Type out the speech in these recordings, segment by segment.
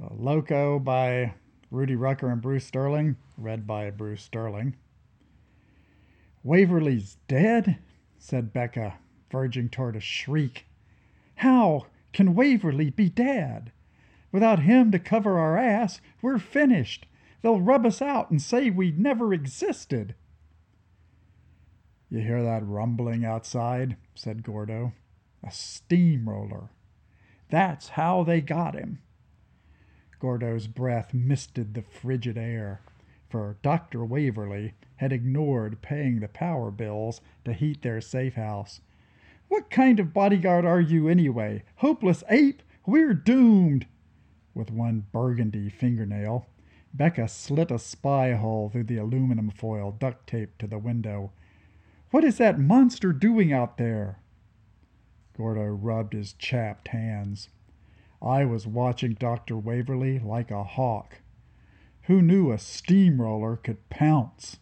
Loco by Rudy Rucker and Bruce Sterling, read by Bruce Sterling. Waverly's dead? said Becca, verging toward a shriek. How can Waverly be dead? Without him to cover our ass, we're finished. They'll rub us out and say we never existed. You hear that rumbling outside? said Gordo. A steamroller. That's how they got him. Gordo's breath misted the frigid air, for Dr. Waverly had ignored paying the power bills to heat their safe house. What kind of bodyguard are you, anyway? Hopeless ape? We're doomed! With one burgundy fingernail, Becca slit a spy hole through the aluminum foil duct taped to the window. What is that monster doing out there? Gordo rubbed his chapped hands. I was watching Dr. Waverly like a hawk. Who knew a steamroller could pounce?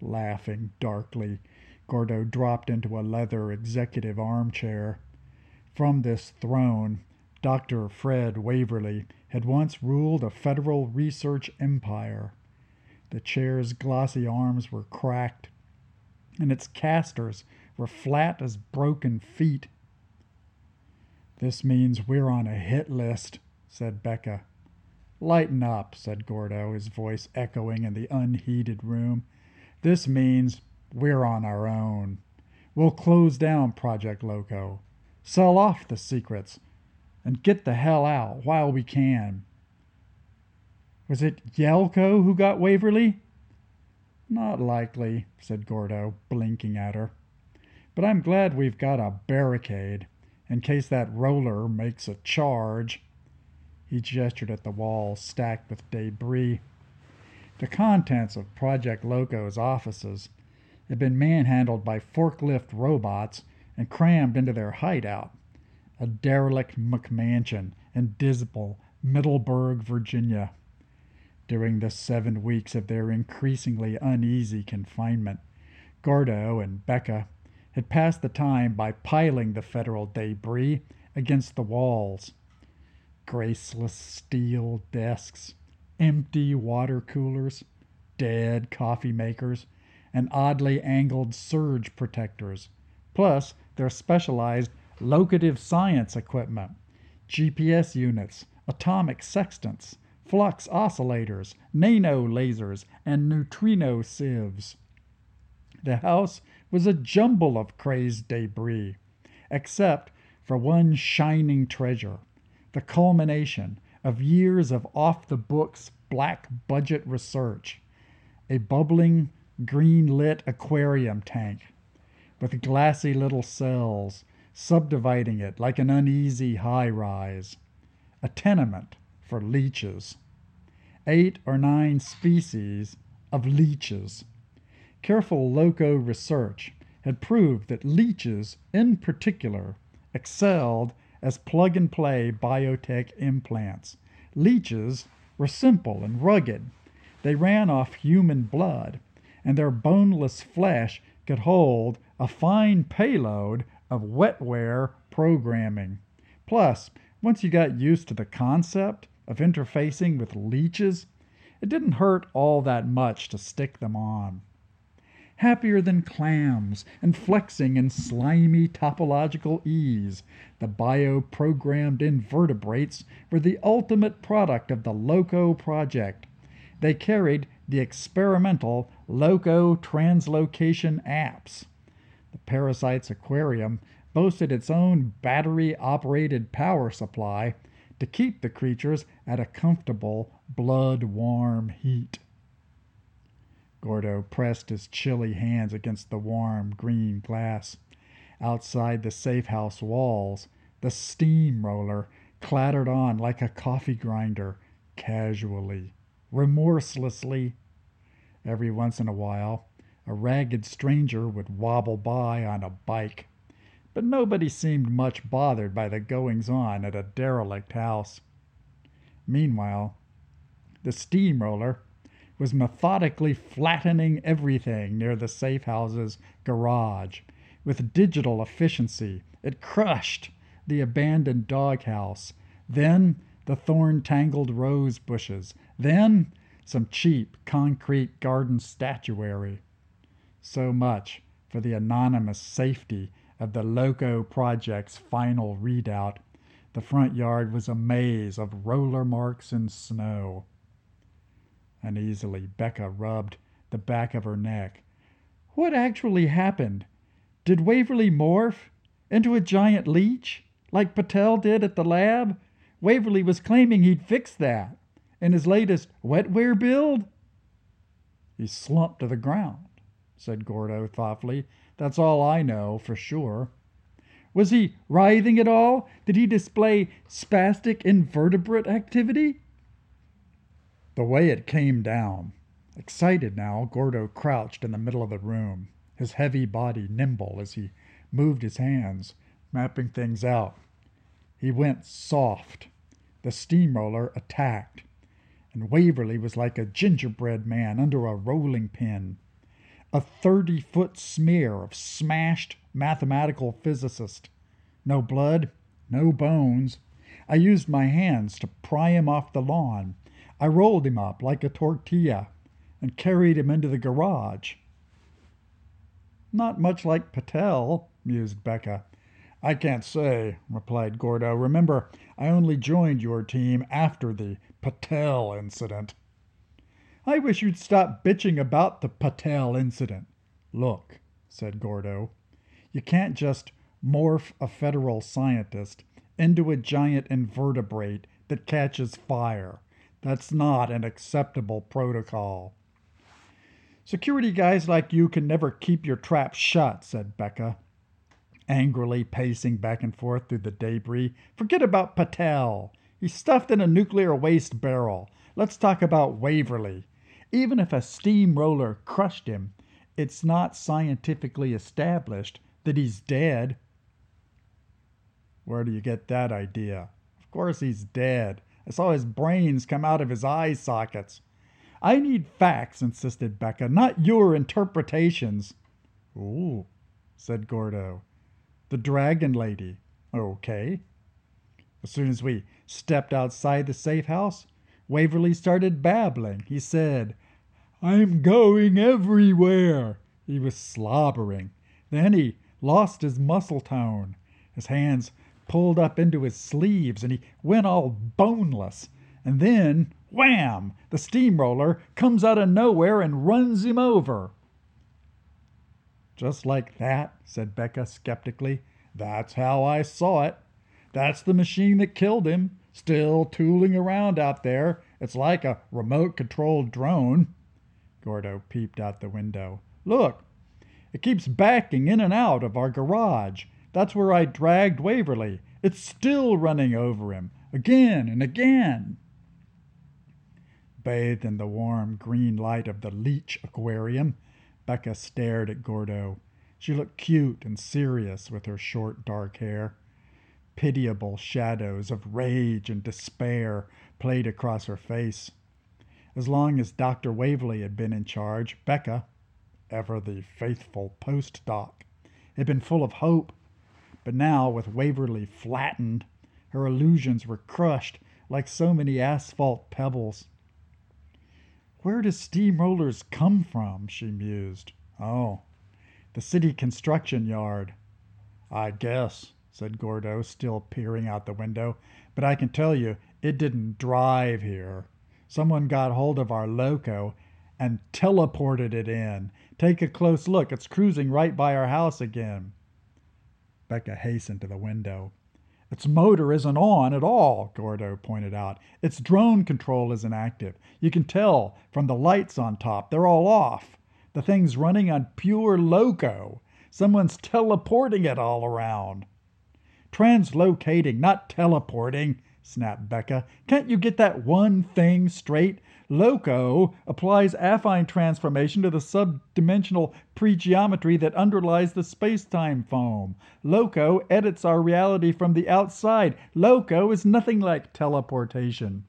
Laughing darkly, Gordo dropped into a leather executive armchair. From this throne, Dr. Fred Waverly had once ruled a federal research empire. The chair's glossy arms were cracked, and its casters were flat as broken feet. This means we're on a hit list, said Becca. Lighten up, said Gordo, his voice echoing in the unheated room. This means we're on our own. We'll close down Project Loco, sell off the secrets, and get the hell out while we can. Was it Yelko who got Waverly? Not likely, said Gordo, blinking at her. But I'm glad we've got a barricade in case that roller makes a charge. He gestured at the wall stacked with debris. The contents of Project Loco's offices had been manhandled by forklift robots and crammed into their hideout, a derelict McMansion in dismal Middleburg, Virginia. During the seven weeks of their increasingly uneasy confinement, Gordo and Becca had passed the time by piling the federal debris against the walls. Graceless steel desks, empty water coolers, dead coffee makers, and oddly angled surge protectors, plus their specialized locative science equipment, GPS units, atomic sextants, flux oscillators, nano lasers, and neutrino sieves. The house was a jumble of crazed debris, except for one shining treasure, the culmination of years of off the books black budget research, a bubbling green lit aquarium tank with glassy little cells subdividing it like an uneasy high rise, a tenement for leeches, eight or nine species of leeches Careful loco research had proved that leeches, in particular, excelled as plug and play biotech implants. Leeches were simple and rugged. They ran off human blood, and their boneless flesh could hold a fine payload of wetware programming. Plus, once you got used to the concept of interfacing with leeches, it didn't hurt all that much to stick them on happier than clams, and flexing in slimy topological ease. The bio-programmed invertebrates were the ultimate product of the LOCO project. They carried the experimental LOCO translocation apps. The parasite's aquarium boasted its own battery-operated power supply to keep the creatures at a comfortable, blood-warm heat. Gordo pressed his chilly hands against the warm green glass. Outside the safe house walls, the steam roller clattered on like a coffee grinder, casually, remorselessly. Every once in a while, a ragged stranger would wobble by on a bike, but nobody seemed much bothered by the goings on at a derelict house. Meanwhile, the steamroller was methodically flattening everything near the safe house's garage. With digital efficiency, it crushed the abandoned doghouse, then the thorn tangled rose bushes, then some cheap concrete garden statuary. So much for the anonymous safety of the Loco Project's final readout. The front yard was a maze of roller marks and snow. Uneasily, Becca rubbed the back of her neck. What actually happened? Did Waverly morph into a giant leech, like Patel did at the lab? Waverly was claiming he'd fixed that in his latest wetware build. He slumped to the ground, said Gordo thoughtfully. That's all I know for sure. Was he writhing at all? Did he display spastic invertebrate activity? The way it came down. Excited now, Gordo crouched in the middle of the room, his heavy body nimble as he moved his hands, mapping things out. He went soft. The steamroller attacked, and Waverly was like a gingerbread man under a rolling pin a 30 foot smear of smashed mathematical physicist. No blood, no bones. I used my hands to pry him off the lawn. I rolled him up like a tortilla and carried him into the garage. Not much like Patel, mused Becca. I can't say, replied Gordo. Remember, I only joined your team after the Patel incident. I wish you'd stop bitching about the Patel incident. Look, said Gordo, you can't just morph a federal scientist into a giant invertebrate that catches fire. That's not an acceptable protocol. Security guys like you can never keep your trap shut, said Becca, angrily pacing back and forth through the debris. Forget about Patel. He's stuffed in a nuclear waste barrel. Let's talk about Waverly. Even if a steamroller crushed him, it's not scientifically established that he's dead. Where do you get that idea? Of course he's dead. I saw his brains come out of his eye sockets. I need facts, insisted Becca, not your interpretations. Ooh, said Gordo. The dragon lady. Okay. As soon as we stepped outside the safe house, Waverly started babbling. He said, I'm going everywhere. He was slobbering. Then he lost his muscle tone. His hands pulled up into his sleeves and he went all boneless. And then, wham! The steamroller comes out of nowhere and runs him over. Just like that, said Becca skeptically. That's how I saw it. That's the machine that killed him, still tooling around out there. It's like a remote controlled drone. Gordo peeped out the window. Look, it keeps backing in and out of our garage. That's where I dragged Waverly. It's still running over him, again and again. Bathed in the warm green light of the Leech Aquarium, Becca stared at Gordo. She looked cute and serious with her short dark hair. Pitiable shadows of rage and despair played across her face. As long as Dr. Waverly had been in charge, Becca, ever the faithful postdoc, had been full of hope. But now, with Waverly flattened, her illusions were crushed like so many asphalt pebbles. Where do steamrollers come from? she mused. Oh, the city construction yard. I guess, said Gordo, still peering out the window, but I can tell you it didn't drive here. Someone got hold of our loco and teleported it in. Take a close look. It's cruising right by our house again. Becca hastened to the window. Its motor isn't on at all, Gordo pointed out. Its drone control isn't active. You can tell from the lights on top. They're all off. The thing's running on pure loco. Someone's teleporting it all around. Translocating, not teleporting snapped Becca. Can't you get that one thing straight? Loco applies affine transformation to the subdimensional pregeometry that underlies the space-time foam. Loco edits our reality from the outside. Loco is nothing like teleportation.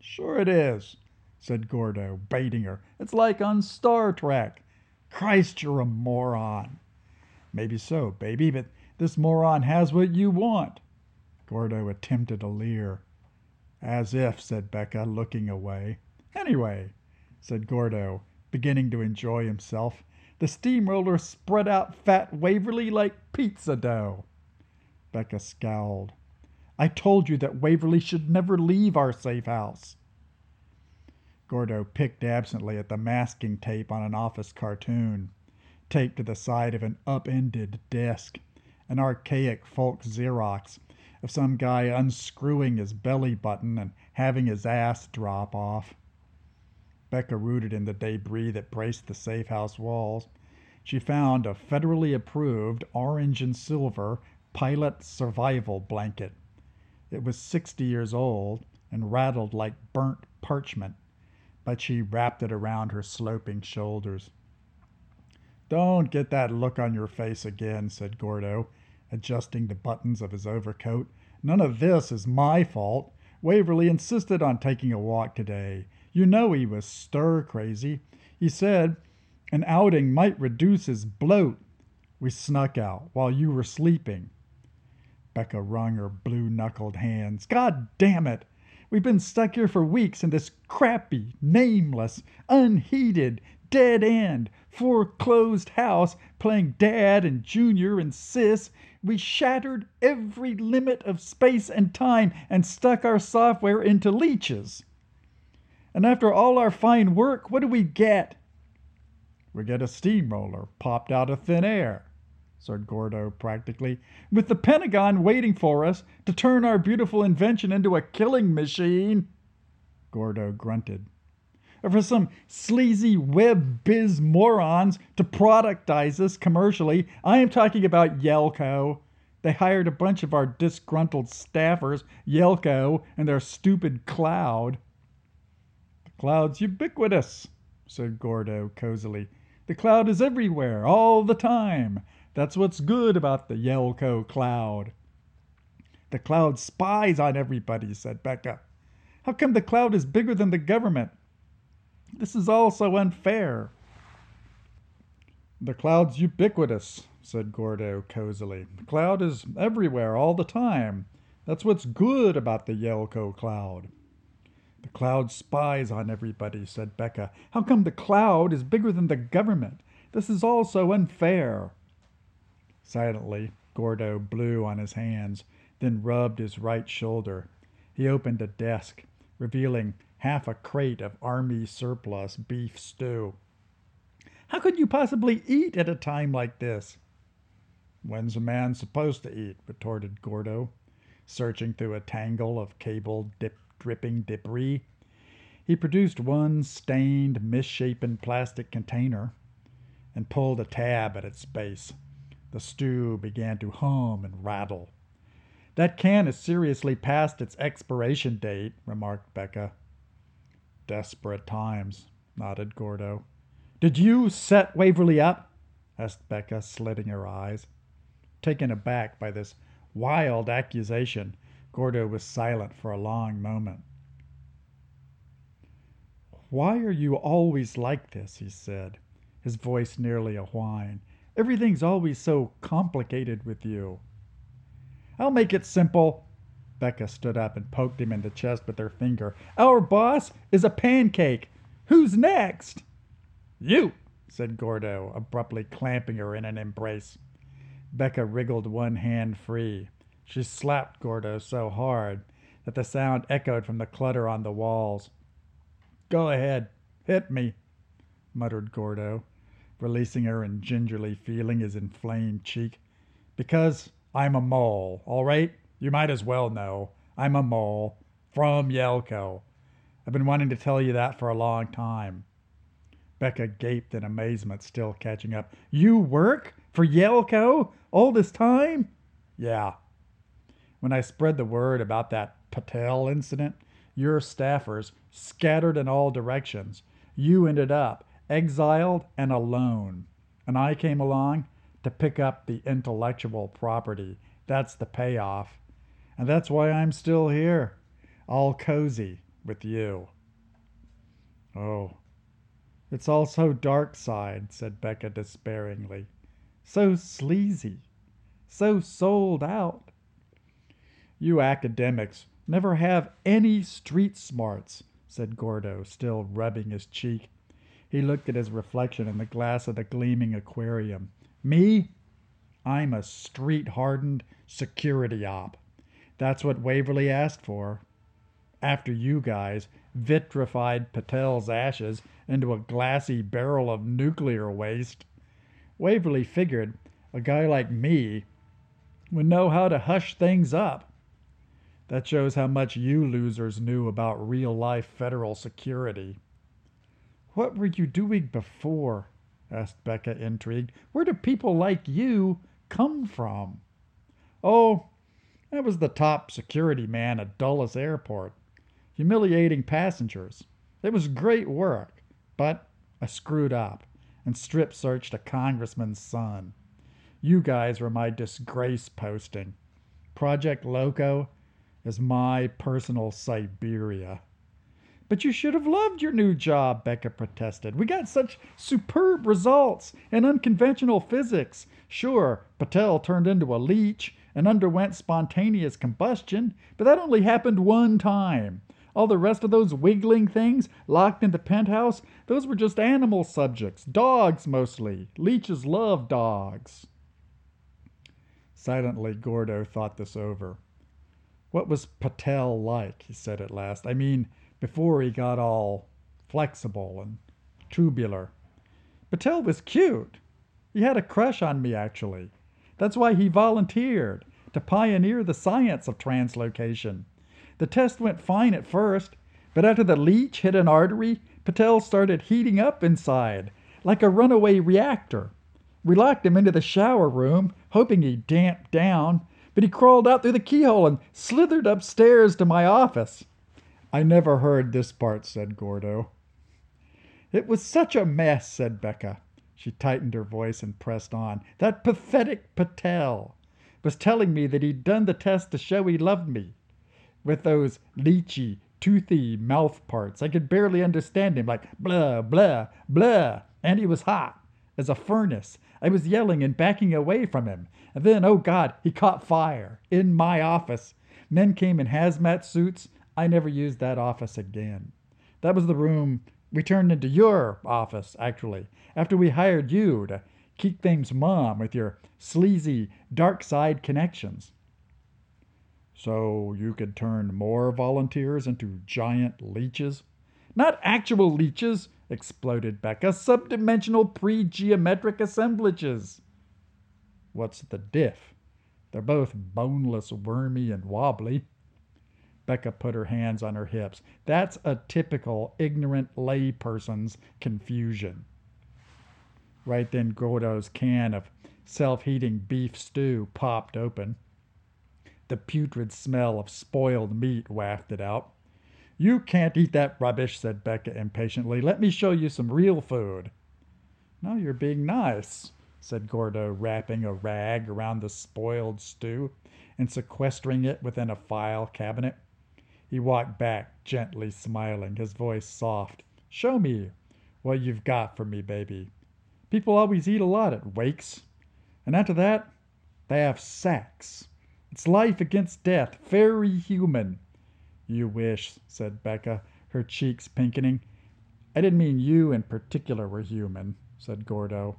Sure it is, said Gordo, baiting her. It's like on Star Trek. Christ, you're a moron. Maybe so, baby, but this moron has what you want. Gordo attempted a leer. As if, said Becca, looking away. Anyway, said Gordo, beginning to enjoy himself, the steamroller spread out fat Waverly like pizza dough. Becca scowled. I told you that Waverly should never leave our safe house. Gordo picked absently at the masking tape on an office cartoon, taped to the side of an upended desk, an archaic folk Xerox of some guy unscrewing his belly button and having his ass drop off. Becca rooted in the debris that braced the safe house walls. She found a federally approved orange and silver pilot survival blanket. It was 60 years old and rattled like burnt parchment but she wrapped it around her sloping shoulders. Don't get that look on your face again, said Gordo, adjusting the buttons of his overcoat. None of this is my fault. Waverly insisted on taking a walk today. You know he was stir crazy. He said an outing might reduce his bloat. We snuck out while you were sleeping. Becca wrung her blue knuckled hands. God damn it! We've been stuck here for weeks in this crappy, nameless, unheated, dead end, foreclosed house playing dad and junior and sis. We shattered every limit of space and time and stuck our software into leeches. And after all our fine work, what do we get? We get a steamroller popped out of thin air said Gordo practically, with the Pentagon waiting for us to turn our beautiful invention into a killing machine. Gordo grunted. Or for some sleazy web biz morons to productize us commercially, I am talking about Yelko. They hired a bunch of our disgruntled staffers, Yelko, and their stupid cloud. The cloud's ubiquitous, said Gordo cozily. The cloud is everywhere, all the time. That's what's good about the Yelko cloud. The cloud spies on everybody, said Becca. How come the cloud is bigger than the government? This is all so unfair. The cloud's ubiquitous, said Gordo cozily. The cloud is everywhere all the time. That's what's good about the Yelko cloud. The cloud spies on everybody, said Becca. How come the cloud is bigger than the government? This is all so unfair. Silently, Gordo blew on his hands, then rubbed his right shoulder. He opened a desk, revealing half a crate of army surplus beef stew. How could you possibly eat at a time like this? When's a man supposed to eat? retorted Gordo, searching through a tangle of cable dip, dripping debris. He produced one stained, misshapen plastic container and pulled a tab at its base. The stew began to hum and rattle. That can is seriously past its expiration date, remarked Becca. Desperate times, nodded Gordo. Did you set Waverly up? asked Becca, slitting her eyes. Taken aback by this wild accusation, Gordo was silent for a long moment. Why are you always like this? he said, his voice nearly a whine. Everything's always so complicated with you. I'll make it simple. Becca stood up and poked him in the chest with her finger. Our boss is a pancake. Who's next? You, said Gordo, abruptly clamping her in an embrace. Becca wriggled one hand free. She slapped Gordo so hard that the sound echoed from the clutter on the walls. Go ahead, hit me, muttered Gordo releasing her and gingerly feeling his inflamed cheek. Because I'm a mole, all right? You might as well know. I'm a mole from Yelko. I've been wanting to tell you that for a long time. Becca gaped in amazement, still catching up. You work for Yelko all this time? Yeah. When I spread the word about that Patel incident, your staffers scattered in all directions. You ended up exiled and alone. And I came along to pick up the intellectual property. That's the payoff. And that's why I'm still here, all cozy with you. Oh, it's all so dark side, said Becca despairingly. So sleazy, so sold out. You academics Never have any street smarts, said Gordo, still rubbing his cheek. He looked at his reflection in the glass of the gleaming aquarium. Me? I'm a street hardened security op. That's what Waverly asked for. After you guys vitrified Patel's ashes into a glassy barrel of nuclear waste, Waverly figured a guy like me would know how to hush things up. That shows how much you losers knew about real life federal security. What were you doing before? asked Becca, intrigued. Where do people like you come from? Oh, I was the top security man at Dulles Airport, humiliating passengers. It was great work, but I screwed up and strip searched a congressman's son. You guys were my disgrace posting. Project Loco is my personal Siberia. But you should have loved your new job, Becca protested. We got such superb results in unconventional physics. Sure, Patel turned into a leech and underwent spontaneous combustion, but that only happened one time. All the rest of those wiggling things locked in the penthouse, those were just animal subjects, dogs mostly. Leeches love dogs. Silently, Gordo thought this over. What was Patel like? he said at last. I mean, before he got all flexible and tubular. Patel was cute. He had a crush on me, actually. That's why he volunteered to pioneer the science of translocation. The test went fine at first, but after the leech hit an artery, Patel started heating up inside, like a runaway reactor. We locked him into the shower room, hoping he'd damp down, but he crawled out through the keyhole and slithered upstairs to my office. I never heard this part, said Gordo. It was such a mess, said Becca. She tightened her voice and pressed on. That pathetic Patel was telling me that he'd done the test to show he loved me. With those leechy, toothy mouth parts, I could barely understand him, like blah, blah, blah, and he was hot as a furnace. I was yelling and backing away from him. And then, oh God, he caught fire in my office. Men came in hazmat suits I never used that office again. That was the room we turned into your office, actually, after we hired you to keep things mum with your sleazy, dark side connections. So you could turn more volunteers into giant leeches? Not actual leeches, exploded Becca. Subdimensional pre geometric assemblages. What's the diff? They're both boneless, wormy, and wobbly. Becca put her hands on her hips. That's a typical ignorant layperson's confusion. Right then, Gordo's can of self heating beef stew popped open. The putrid smell of spoiled meat wafted out. You can't eat that rubbish, said Becca impatiently. Let me show you some real food. No, you're being nice, said Gordo, wrapping a rag around the spoiled stew and sequestering it within a file cabinet. He walked back, gently smiling, his voice soft. Show me what you've got for me, baby. People always eat a lot at wakes. And after that, they have sex. It's life against death, very human. You wish, said Becca, her cheeks pinkening. I didn't mean you in particular were human, said Gordo.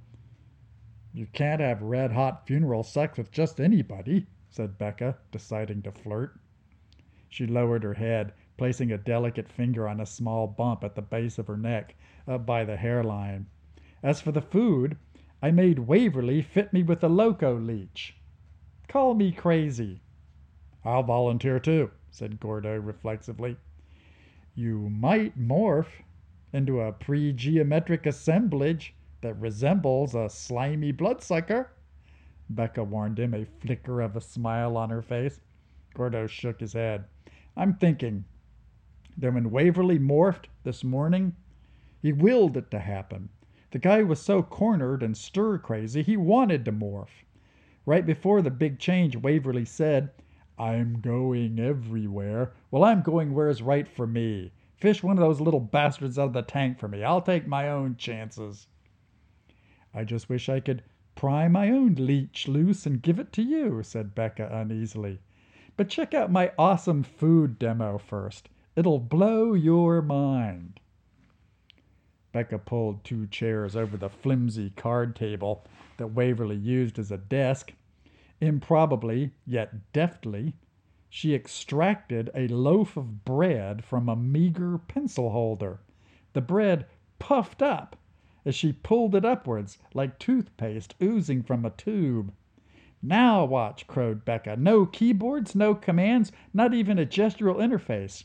You can't have red hot funeral sex with just anybody, said Becca, deciding to flirt. She lowered her head, placing a delicate finger on a small bump at the base of her neck, up by the hairline. As for the food, I made Waverly fit me with a loco leech. Call me crazy. I'll volunteer too, said Gordo reflexively. You might morph into a pre geometric assemblage that resembles a slimy bloodsucker. Becca warned him, a flicker of a smile on her face. Gordo shook his head. I'm thinking that when Waverly morphed this morning, he willed it to happen. The guy was so cornered and stir crazy, he wanted to morph. Right before the big change, Waverly said, I'm going everywhere. Well, I'm going where's right for me. Fish one of those little bastards out of the tank for me. I'll take my own chances. I just wish I could pry my own leech loose and give it to you, said Becca uneasily. But check out my awesome food demo first. It'll blow your mind. Becca pulled two chairs over the flimsy card table that Waverly used as a desk. Improbably, yet deftly, she extracted a loaf of bread from a meager pencil holder. The bread puffed up as she pulled it upwards like toothpaste oozing from a tube. Now watch, crowed Becca. No keyboards, no commands, not even a gestural interface.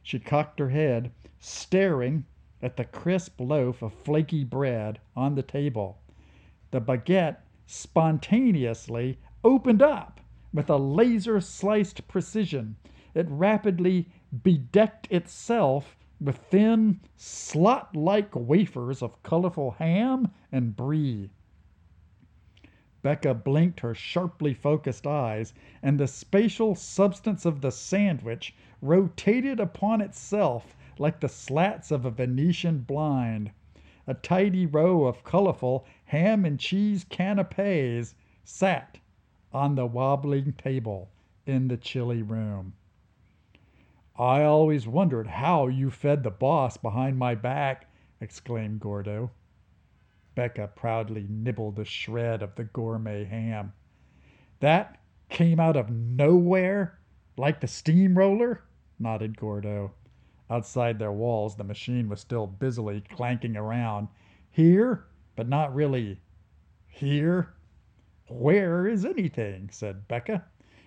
She cocked her head, staring at the crisp loaf of flaky bread on the table. The baguette spontaneously opened up with a laser sliced precision. It rapidly bedecked itself with thin, slot like wafers of colorful ham and brie. Becca blinked her sharply focused eyes, and the spatial substance of the sandwich rotated upon itself like the slats of a Venetian blind. A tidy row of colorful ham and cheese canapes sat on the wobbling table in the chilly room. I always wondered how you fed the boss behind my back, exclaimed Gordo. Becca proudly nibbled a shred of the gourmet ham. That came out of nowhere? Like the steamroller? nodded Gordo. Outside their walls, the machine was still busily clanking around. Here, but not really here. Where is anything? said Becca.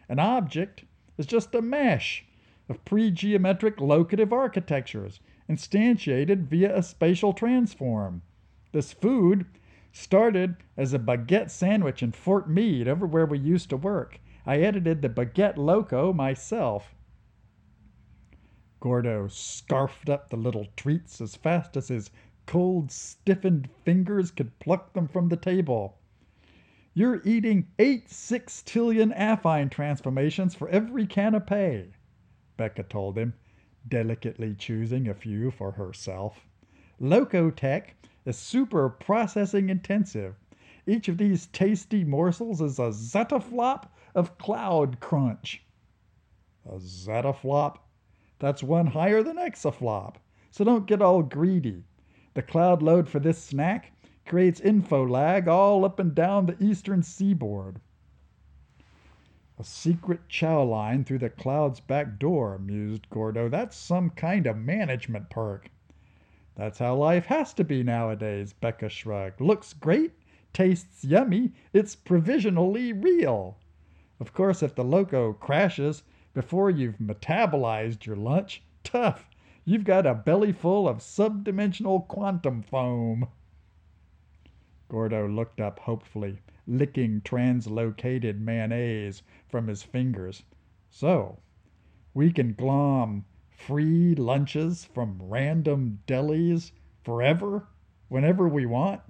An object is just a mesh of pre-geometric locative architectures instantiated via a spatial transform. This food started as a baguette sandwich in Fort Meade, over where we used to work. I edited the baguette loco myself. Gordo scarfed up the little treats as fast as his cold, stiffened fingers could pluck them from the table. You're eating eight sextillion affine transformations for every canapé, Becca told him, delicately choosing a few for herself. Locotech is super processing intensive. Each of these tasty morsels is a zettaflop of cloud crunch. A zettaflop? That's one higher than exaflop. So don't get all greedy. The cloud load for this snack creates info lag all up and down the eastern seaboard. A secret chow line through the cloud's back door, mused Gordo. That's some kind of management perk. That's how life has to be nowadays, Becca shrugged. Looks great, tastes yummy, it's provisionally real. Of course, if the loco crashes, before you've metabolized your lunch. Tough. You've got a belly full of subdimensional quantum foam. Gordo looked up hopefully, licking translocated mayonnaise from his fingers. So, we can glom free lunches from random delis forever, whenever we want?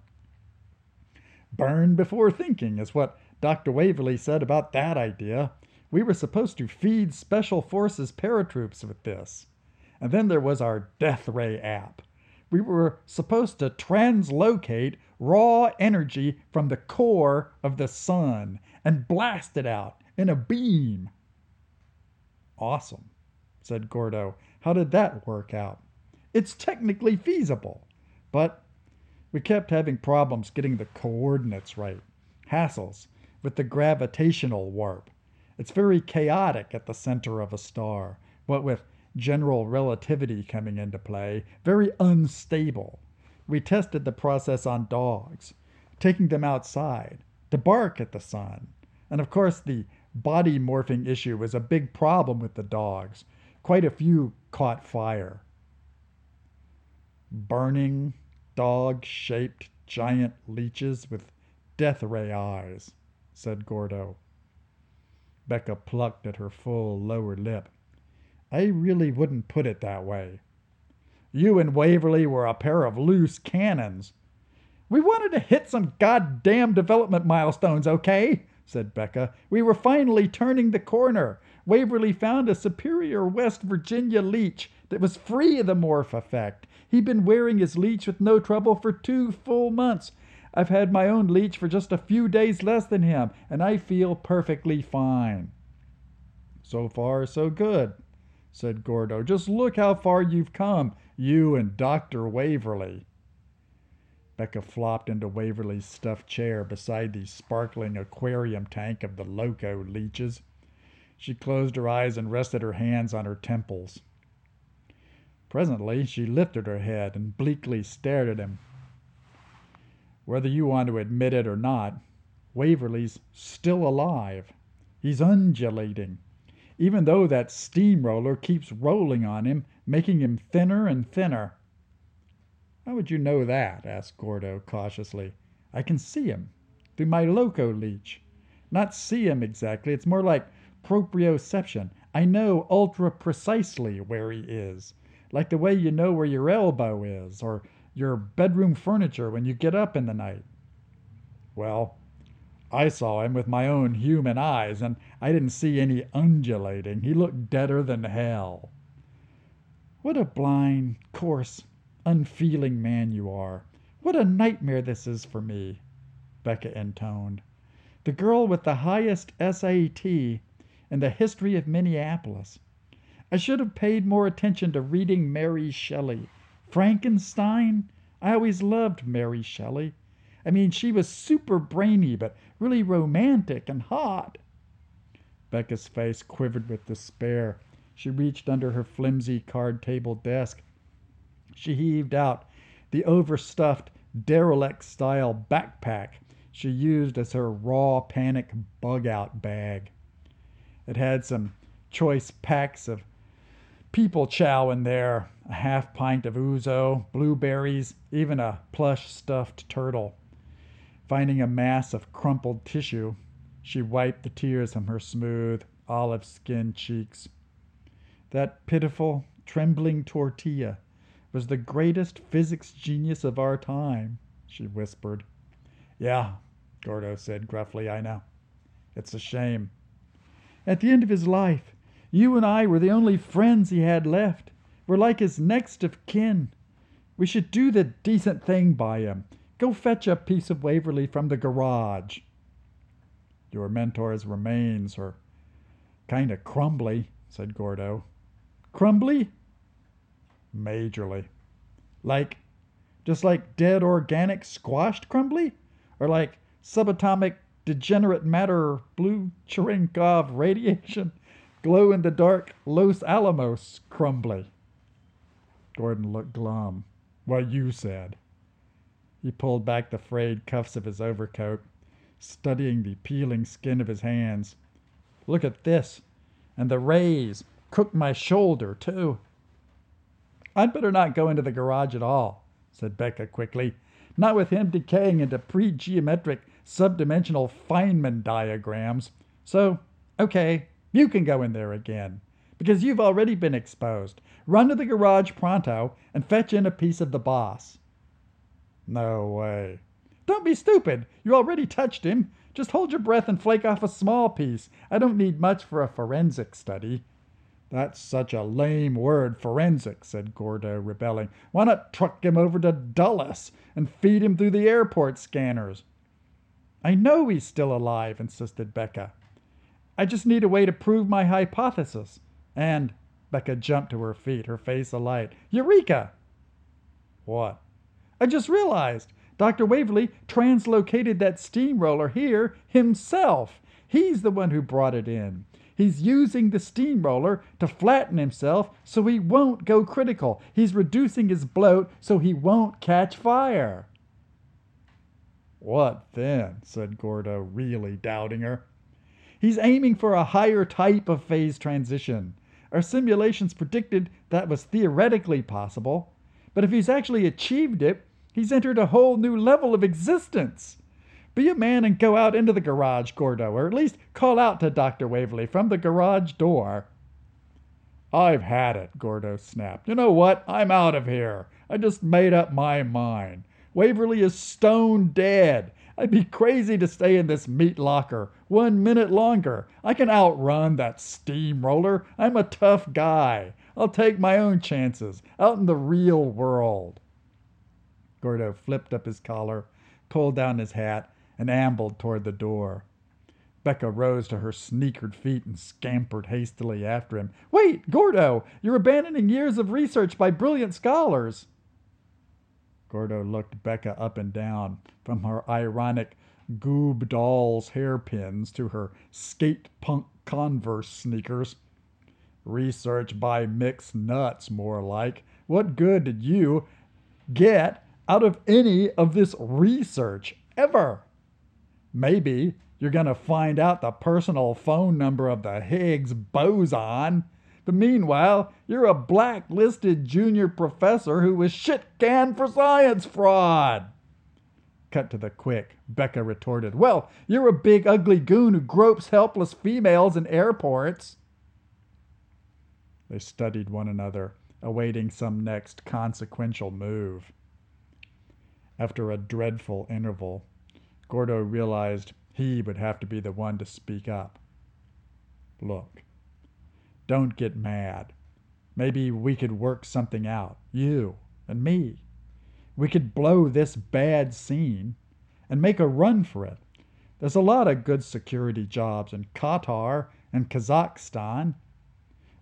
Burn before thinking is what Dr. Waverly said about that idea. We were supposed to feed Special Forces paratroops with this. And then there was our Death Ray app. We were supposed to translocate raw energy from the core of the sun and blast it out in a beam. Awesome, said Gordo. How did that work out? It's technically feasible, but we kept having problems getting the coordinates right. Hassles with the gravitational warp. It's very chaotic at the center of a star, what with general relativity coming into play, very unstable. We tested the process on dogs, taking them outside to bark at the sun. And of course, the body morphing issue was a big problem with the dogs. Quite a few caught fire. Burning, dog shaped giant leeches with death ray eyes, said Gordo. Becca plucked at her full lower lip. I really wouldn't put it that way. You and Waverly were a pair of loose cannons. We wanted to hit some goddamn development milestones, okay? said Becca. We were finally turning the corner. Waverly found a superior West Virginia leech that was free of the morph effect. He'd been wearing his leech with no trouble for two full months. I've had my own leech for just a few days less than him, and I feel perfectly fine. So far, so good, said Gordo. Just look how far you've come, you and Dr. Waverly. Becca flopped into Waverly's stuffed chair beside the sparkling aquarium tank of the loco leeches. She closed her eyes and rested her hands on her temples. Presently, she lifted her head and bleakly stared at him. Whether you want to admit it or not, Waverly's still alive. He's undulating, even though that steamroller keeps rolling on him, making him thinner and thinner. How would you know that? asked Gordo cautiously. I can see him through my loco leech. Not see him exactly, it's more like proprioception. I know ultra precisely where he is, like the way you know where your elbow is or your bedroom furniture when you get up in the night. Well, I saw him with my own human eyes, and I didn't see any undulating. He looked deader than hell. What a blind, coarse, unfeeling man you are. What a nightmare this is for me, Becca intoned. The girl with the highest SAT in the history of Minneapolis. I should have paid more attention to reading Mary Shelley. Frankenstein? I always loved Mary Shelley. I mean, she was super brainy, but really romantic and hot. Becca's face quivered with despair. She reached under her flimsy card table desk. She heaved out the overstuffed derelict style backpack she used as her raw panic bug out bag. It had some choice packs of people chow in there, a half pint of ouzo, blueberries, even a plush stuffed turtle. Finding a mass of crumpled tissue, she wiped the tears from her smooth, olive skinned cheeks. That pitiful, trembling tortilla was the greatest physics genius of our time, she whispered. Yeah, Gordo said gruffly, I know. It's a shame. At the end of his life, you and I were the only friends he had left. We're like his next of kin. We should do the decent thing by him. Go fetch a piece of Waverly from the garage. Your mentor's remains are kind of crumbly, said Gordo. Crumbly? Majorly. Like, just like dead organic squashed crumbly? Or like subatomic degenerate matter, blue Cherenkov radiation, glow in the dark Los Alamos crumbly. Gordo looked glum. What you said. He pulled back the frayed cuffs of his overcoat, studying the peeling skin of his hands. Look at this. And the rays cooked my shoulder, too. I'd better not go into the garage at all, said Becca quickly. Not with him decaying into pre geometric subdimensional Feynman diagrams. So, okay, you can go in there again. Because you've already been exposed. Run to the garage pronto and fetch in a piece of the boss. No way. Don't be stupid. You already touched him. Just hold your breath and flake off a small piece. I don't need much for a forensic study. That's such a lame word, forensic, said Gordo, rebelling. Why not truck him over to Dulles and feed him through the airport scanners? I know he's still alive, insisted Becca. I just need a way to prove my hypothesis. And Becca jumped to her feet, her face alight. Eureka! What? I just realized. Dr. Waverly translocated that steamroller here himself. He's the one who brought it in. He's using the steamroller to flatten himself so he won't go critical. He's reducing his bloat so he won't catch fire. What then? said Gordo, really doubting her. He's aiming for a higher type of phase transition. Our simulations predicted that was theoretically possible, but if he's actually achieved it, he's entered a whole new level of existence. Be a man and go out into the garage, Gordo, or at least call out to Dr. Waverly from the garage door. I've had it, Gordo snapped. You know what? I'm out of here. I just made up my mind. Waverly is stone dead. I'd be crazy to stay in this meat locker one minute longer. I can outrun that steamroller. I'm a tough guy. I'll take my own chances out in the real world. Gordo flipped up his collar, pulled down his hat, and ambled toward the door. Becca rose to her sneakered feet and scampered hastily after him. Wait, Gordo! You're abandoning years of research by brilliant scholars. Gordo looked Becca up and down, from her ironic goob doll's hairpins to her skate punk Converse sneakers. Research by mixed nuts, more like. What good did you get out of any of this research ever? Maybe you're going to find out the personal phone number of the Higgs boson. But meanwhile, you're a blacklisted junior professor who was shit canned for science fraud. Cut to the quick, Becca retorted. Well, you're a big ugly goon who gropes helpless females in airports. They studied one another, awaiting some next consequential move. After a dreadful interval, Gordo realized he would have to be the one to speak up. Look, don't get mad. Maybe we could work something out, you and me. We could blow this bad scene and make a run for it. There's a lot of good security jobs in Qatar and Kazakhstan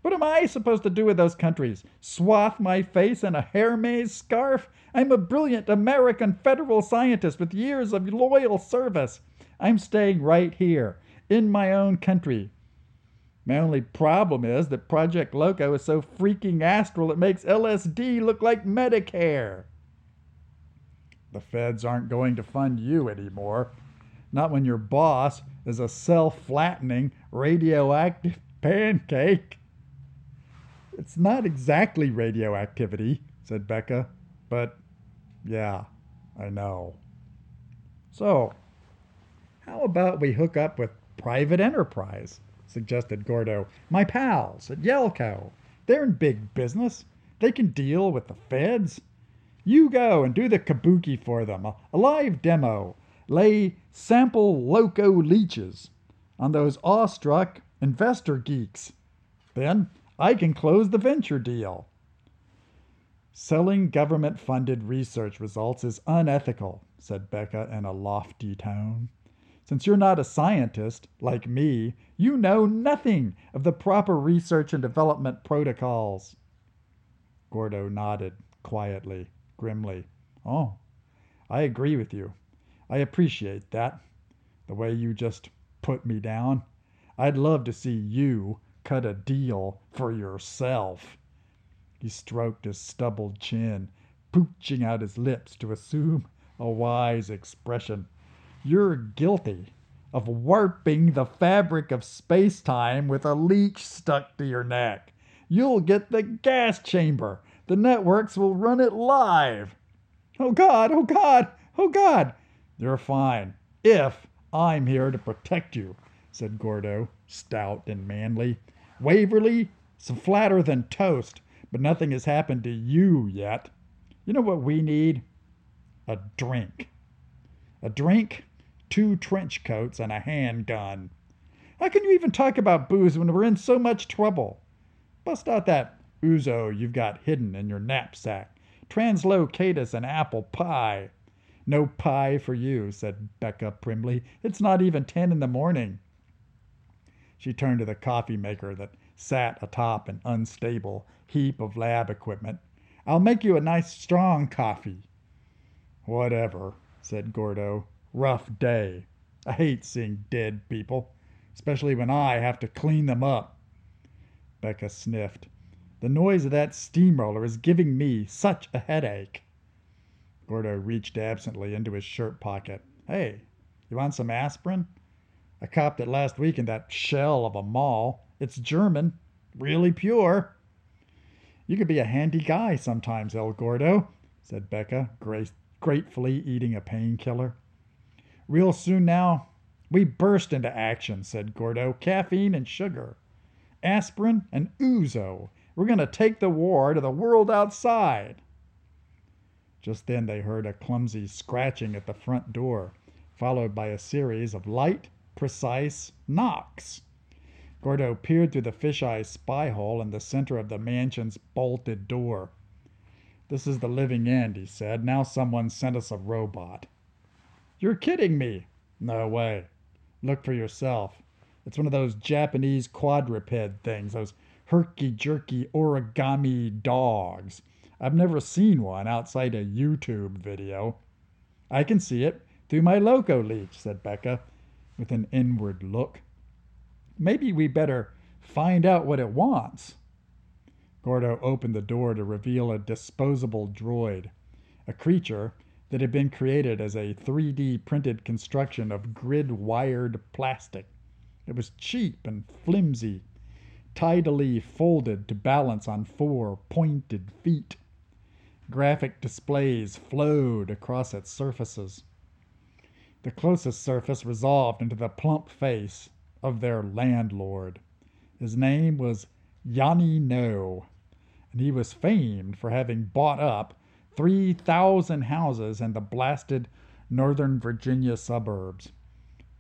what am I supposed to do with those countries? Swath my face in a Hermes scarf? I'm a brilliant American federal scientist with years of loyal service. I'm staying right here, in my own country. My only problem is that Project Loco is so freaking astral it makes LSD look like Medicare. The feds aren't going to fund you anymore. Not when your boss is a self flattening radioactive pancake. It's not exactly radioactivity, said Becca, but yeah, I know. So, how about we hook up with private enterprise? Suggested Gordo. My pals at Yelko. They're in big business. They can deal with the feds. You go and do the kabuki for them, a, a live demo. Lay sample loco leeches on those awestruck investor geeks. Then I can close the venture deal. Selling government funded research results is unethical, said Becca in a lofty tone. Since you're not a scientist, like me, you know nothing of the proper research and development protocols. Gordo nodded quietly, grimly. Oh, I agree with you. I appreciate that. The way you just put me down. I'd love to see you cut a deal for yourself. He stroked his stubbled chin, pooching out his lips to assume a wise expression. You're guilty of warping the fabric of space time with a leech stuck to your neck. You'll get the gas chamber. The networks will run it live. Oh God, oh God, oh God. You're fine. If I'm here to protect you, said Gordo, stout and manly. Waverly, some flatter than toast, but nothing has happened to you yet. You know what we need? A drink. A drink, two trench coats, and a handgun. How can you even talk about booze when we're in so much trouble? Bust out that ouzo you've got hidden in your knapsack. Translocate us an apple pie. No pie for you, said Becca primly. It's not even ten in the morning. She turned to the coffee maker that sat atop an unstable heap of lab equipment. I'll make you a nice strong coffee. Whatever, said Gordo. Rough day. I hate seeing dead people, especially when I have to clean them up. Becca sniffed. The noise of that steamroller is giving me such a headache. Gordo reached absently into his shirt pocket. Hey, you want some aspirin? I copped it last week in that shell of a mall. It's German, really pure. You could be a handy guy sometimes, El Gordo, said Becca, gratefully eating a painkiller. Real soon now, we burst into action, said Gordo. Caffeine and sugar. Aspirin and ouzo. We're going to take the war to the world outside. Just then they heard a clumsy scratching at the front door, followed by a series of light, precise knocks. Gordo peered through the fisheye spy hole in the center of the mansion's bolted door. This is the living end, he said. Now someone sent us a robot. You're kidding me. No way. Look for yourself. It's one of those Japanese quadruped things, those herky jerky origami dogs. I've never seen one outside a YouTube video. I can see it through my loco leech, said Becca, with an inward look. Maybe we better find out what it wants. Gordo opened the door to reveal a disposable droid, a creature that had been created as a 3D printed construction of grid wired plastic. It was cheap and flimsy, tidily folded to balance on four pointed feet. Graphic displays flowed across its surfaces. The closest surface resolved into the plump face of their landlord. His name was Yanni No, and he was famed for having bought up 3,000 houses in the blasted Northern Virginia suburbs.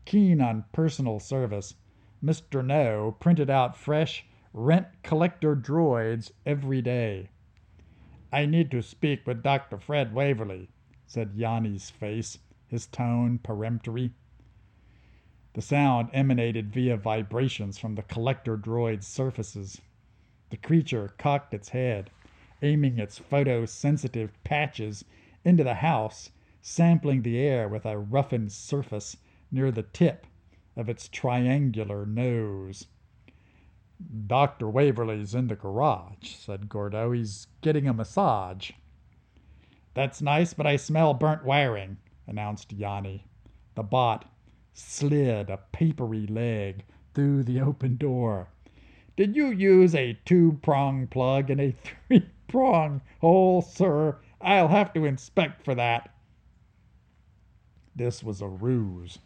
Keen on personal service, Mr. No printed out fresh rent collector droids every day. I need to speak with Dr. Fred Waverly, said Yanni's face, his tone peremptory. The sound emanated via vibrations from the collector droid's surfaces. The creature cocked its head, aiming its photosensitive patches into the house, sampling the air with a roughened surface near the tip of its triangular nose. Dr. Waverly's in the garage, said Gordo. He's getting a massage. That's nice, but I smell burnt wiring, announced Yanni. The bot slid a papery leg through the open door. Did you use a two prong plug and a three prong hole, oh, sir? I'll have to inspect for that. This was a ruse.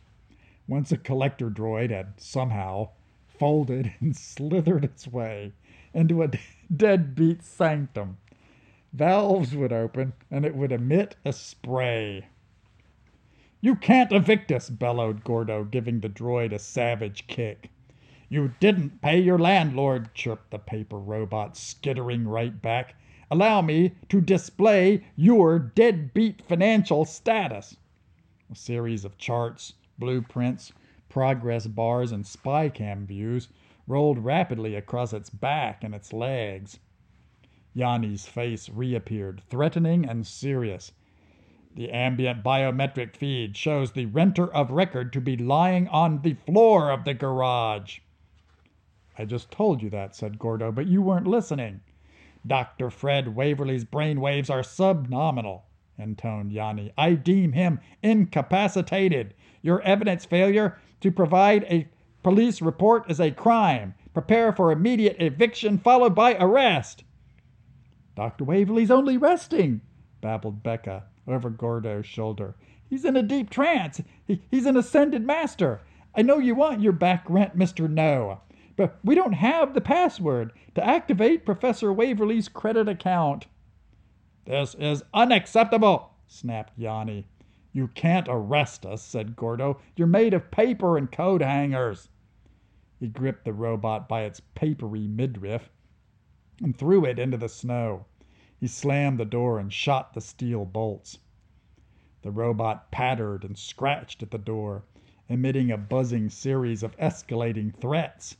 Once a collector droid had somehow folded and slithered its way into a deadbeat sanctum. Valves would open and it would emit a spray. You can't evict us, bellowed Gordo, giving the droid a savage kick. You didn't pay your landlord, chirped the paper robot, skittering right back. Allow me to display your deadbeat financial status. A series of charts, blueprints, progress bars, and spy cam views rolled rapidly across its back and its legs. Yanni's face reappeared, threatening and serious. The ambient biometric feed shows the renter of record to be lying on the floor of the garage. I just told you that, said Gordo, but you weren't listening. Dr. Fred Waverly's brain waves are subnominal, intoned Yanni. I deem him incapacitated. Your evidence failure to provide a police report is a crime. Prepare for immediate eviction followed by arrest. Dr. Waverly's only resting, babbled Becca over Gordo's shoulder. He's in a deep trance. He, he's an ascended master. I know you want your back rent, Mr. No, but we don't have the password to activate Professor Waverly's credit account. This is unacceptable, snapped Yanni. You can't arrest us, said Gordo. You're made of paper and coat hangers. He gripped the robot by its papery midriff and threw it into the snow. He slammed the door and shot the steel bolts. The robot pattered and scratched at the door, emitting a buzzing series of escalating threats,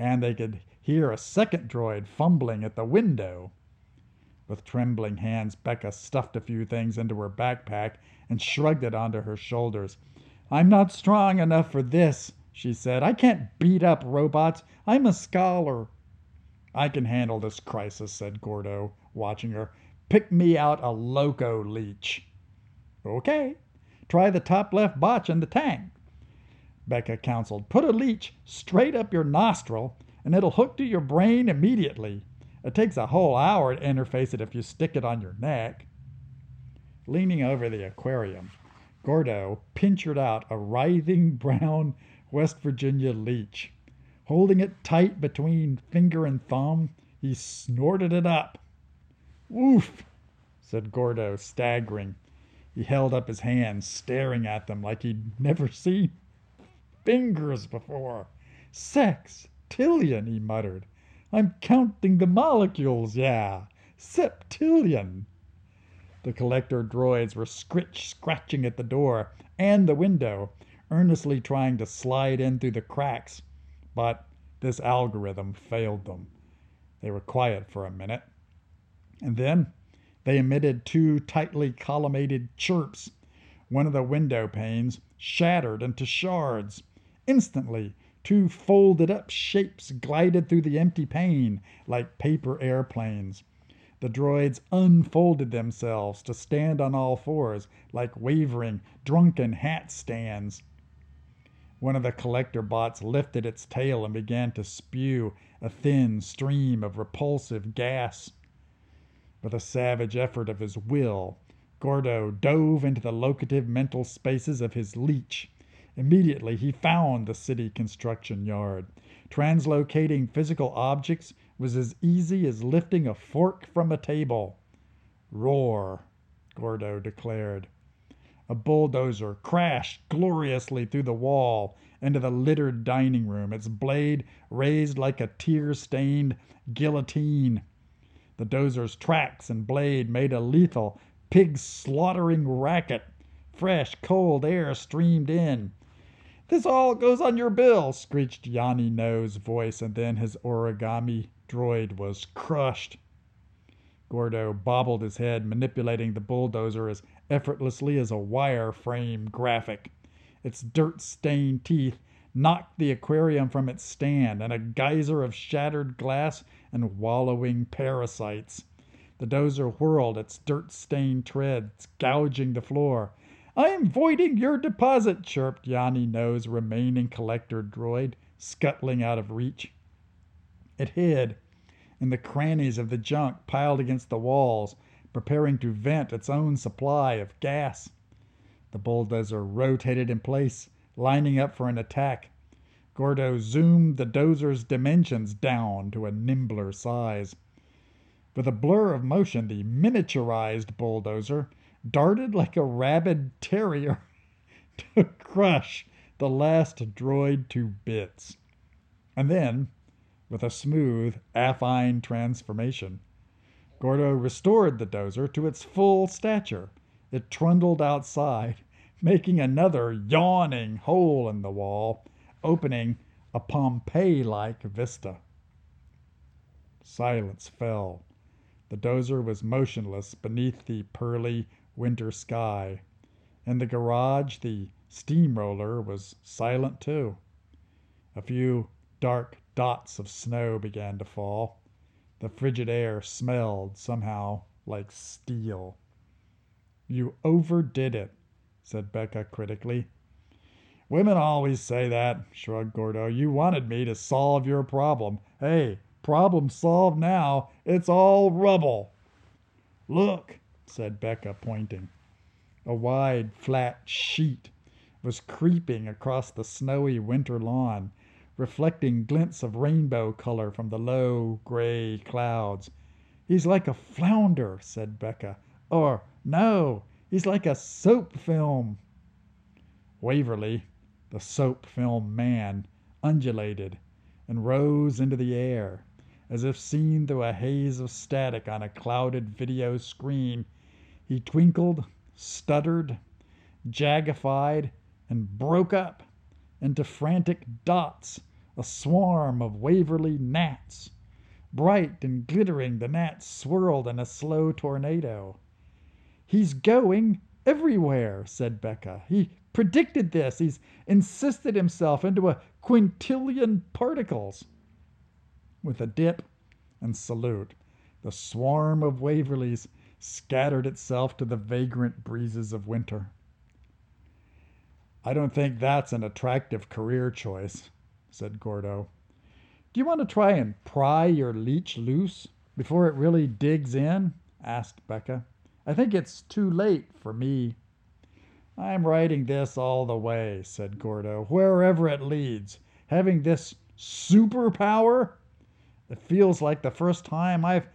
and they could hear a second droid fumbling at the window. With trembling hands, Becca stuffed a few things into her backpack and shrugged it onto her shoulders. I'm not strong enough for this, she said. I can't beat up robots. I'm a scholar. I can handle this crisis, said Gordo, watching her. Pick me out a loco leech. Okay. Try the top left botch in the tank. Becca counseled. Put a leech straight up your nostril, and it'll hook to your brain immediately. It takes a whole hour to interface it if you stick it on your neck. Leaning over the aquarium, Gordo pinchered out a writhing brown West Virginia leech. Holding it tight between finger and thumb, he snorted it up. Woof, said Gordo, staggering. He held up his hands, staring at them like he'd never seen fingers before. Sextillion, he muttered. I'm counting the molecules, yeah. Septillion. The collector droids were scritch scratching at the door and the window, earnestly trying to slide in through the cracks, but this algorithm failed them. They were quiet for a minute, and then they emitted two tightly collimated chirps. One of the window panes shattered into shards. Instantly, two folded up shapes glided through the empty pane like paper airplanes. The droids unfolded themselves to stand on all fours like wavering, drunken hat stands. One of the collector bots lifted its tail and began to spew a thin stream of repulsive gas. With a savage effort of his will, Gordo dove into the locative mental spaces of his leech. Immediately he found the city construction yard. Translocating physical objects was as easy as lifting a fork from a table. Roar, Gordo declared. A bulldozer crashed gloriously through the wall into the littered dining room, its blade raised like a tear stained guillotine. The dozer's tracks and blade made a lethal, pig slaughtering racket. Fresh, cold air streamed in. This all goes on your bill, screeched Yanni No's voice, and then his origami droid was crushed. Gordo bobbled his head, manipulating the bulldozer as effortlessly as a wireframe graphic. Its dirt stained teeth knocked the aquarium from its stand, and a geyser of shattered glass and wallowing parasites. The dozer whirled its dirt stained treads, gouging the floor. I am voiding your deposit, chirped Yanni No's remaining collector droid, scuttling out of reach. It hid in the crannies of the junk piled against the walls, preparing to vent its own supply of gas. The bulldozer rotated in place, lining up for an attack. Gordo zoomed the dozer's dimensions down to a nimbler size. With a blur of motion, the miniaturized bulldozer darted like a rabid terrier to crush the last droid to bits. And then, with a smooth, affine transformation. Gordo restored the dozer to its full stature. It trundled outside, making another yawning hole in the wall, opening a Pompeii like vista. Silence fell. The dozer was motionless beneath the pearly winter sky. In the garage, the steamroller was silent too. A few dark Dots of snow began to fall. The frigid air smelled, somehow, like steel. You overdid it, said Becca critically. Women always say that, shrugged Gordo. You wanted me to solve your problem. Hey, problem solved now. It's all rubble. Look, said Becca, pointing. A wide, flat sheet was creeping across the snowy winter lawn reflecting glints of rainbow color from the low, gray clouds. He's like a flounder, said Becca. Or, no, he's like a soap film. Waverly, the soap film man, undulated and rose into the air, as if seen through a haze of static on a clouded video screen. He twinkled, stuttered, jagified, and broke up into frantic dots a swarm of Waverly gnats. Bright and glittering, the gnats swirled in a slow tornado. He's going everywhere, said Becca. He predicted this. He's insisted himself into a quintillion particles. With a dip and salute, the swarm of Waverlys scattered itself to the vagrant breezes of winter. I don't think that's an attractive career choice, said Gordo. Do you want to try and pry your leech loose before it really digs in? asked Becca. I think it's too late for me. I'm riding this all the way, said Gordo, wherever it leads. Having this superpower, it feels like the first time I've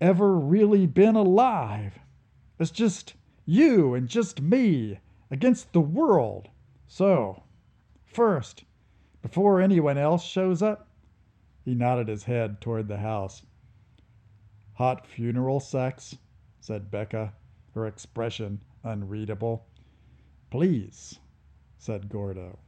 ever really been alive. It's just you and just me against the world. So, first, before anyone else shows up? He nodded his head toward the house. Hot funeral sex? said Becca, her expression unreadable. Please, said Gordo.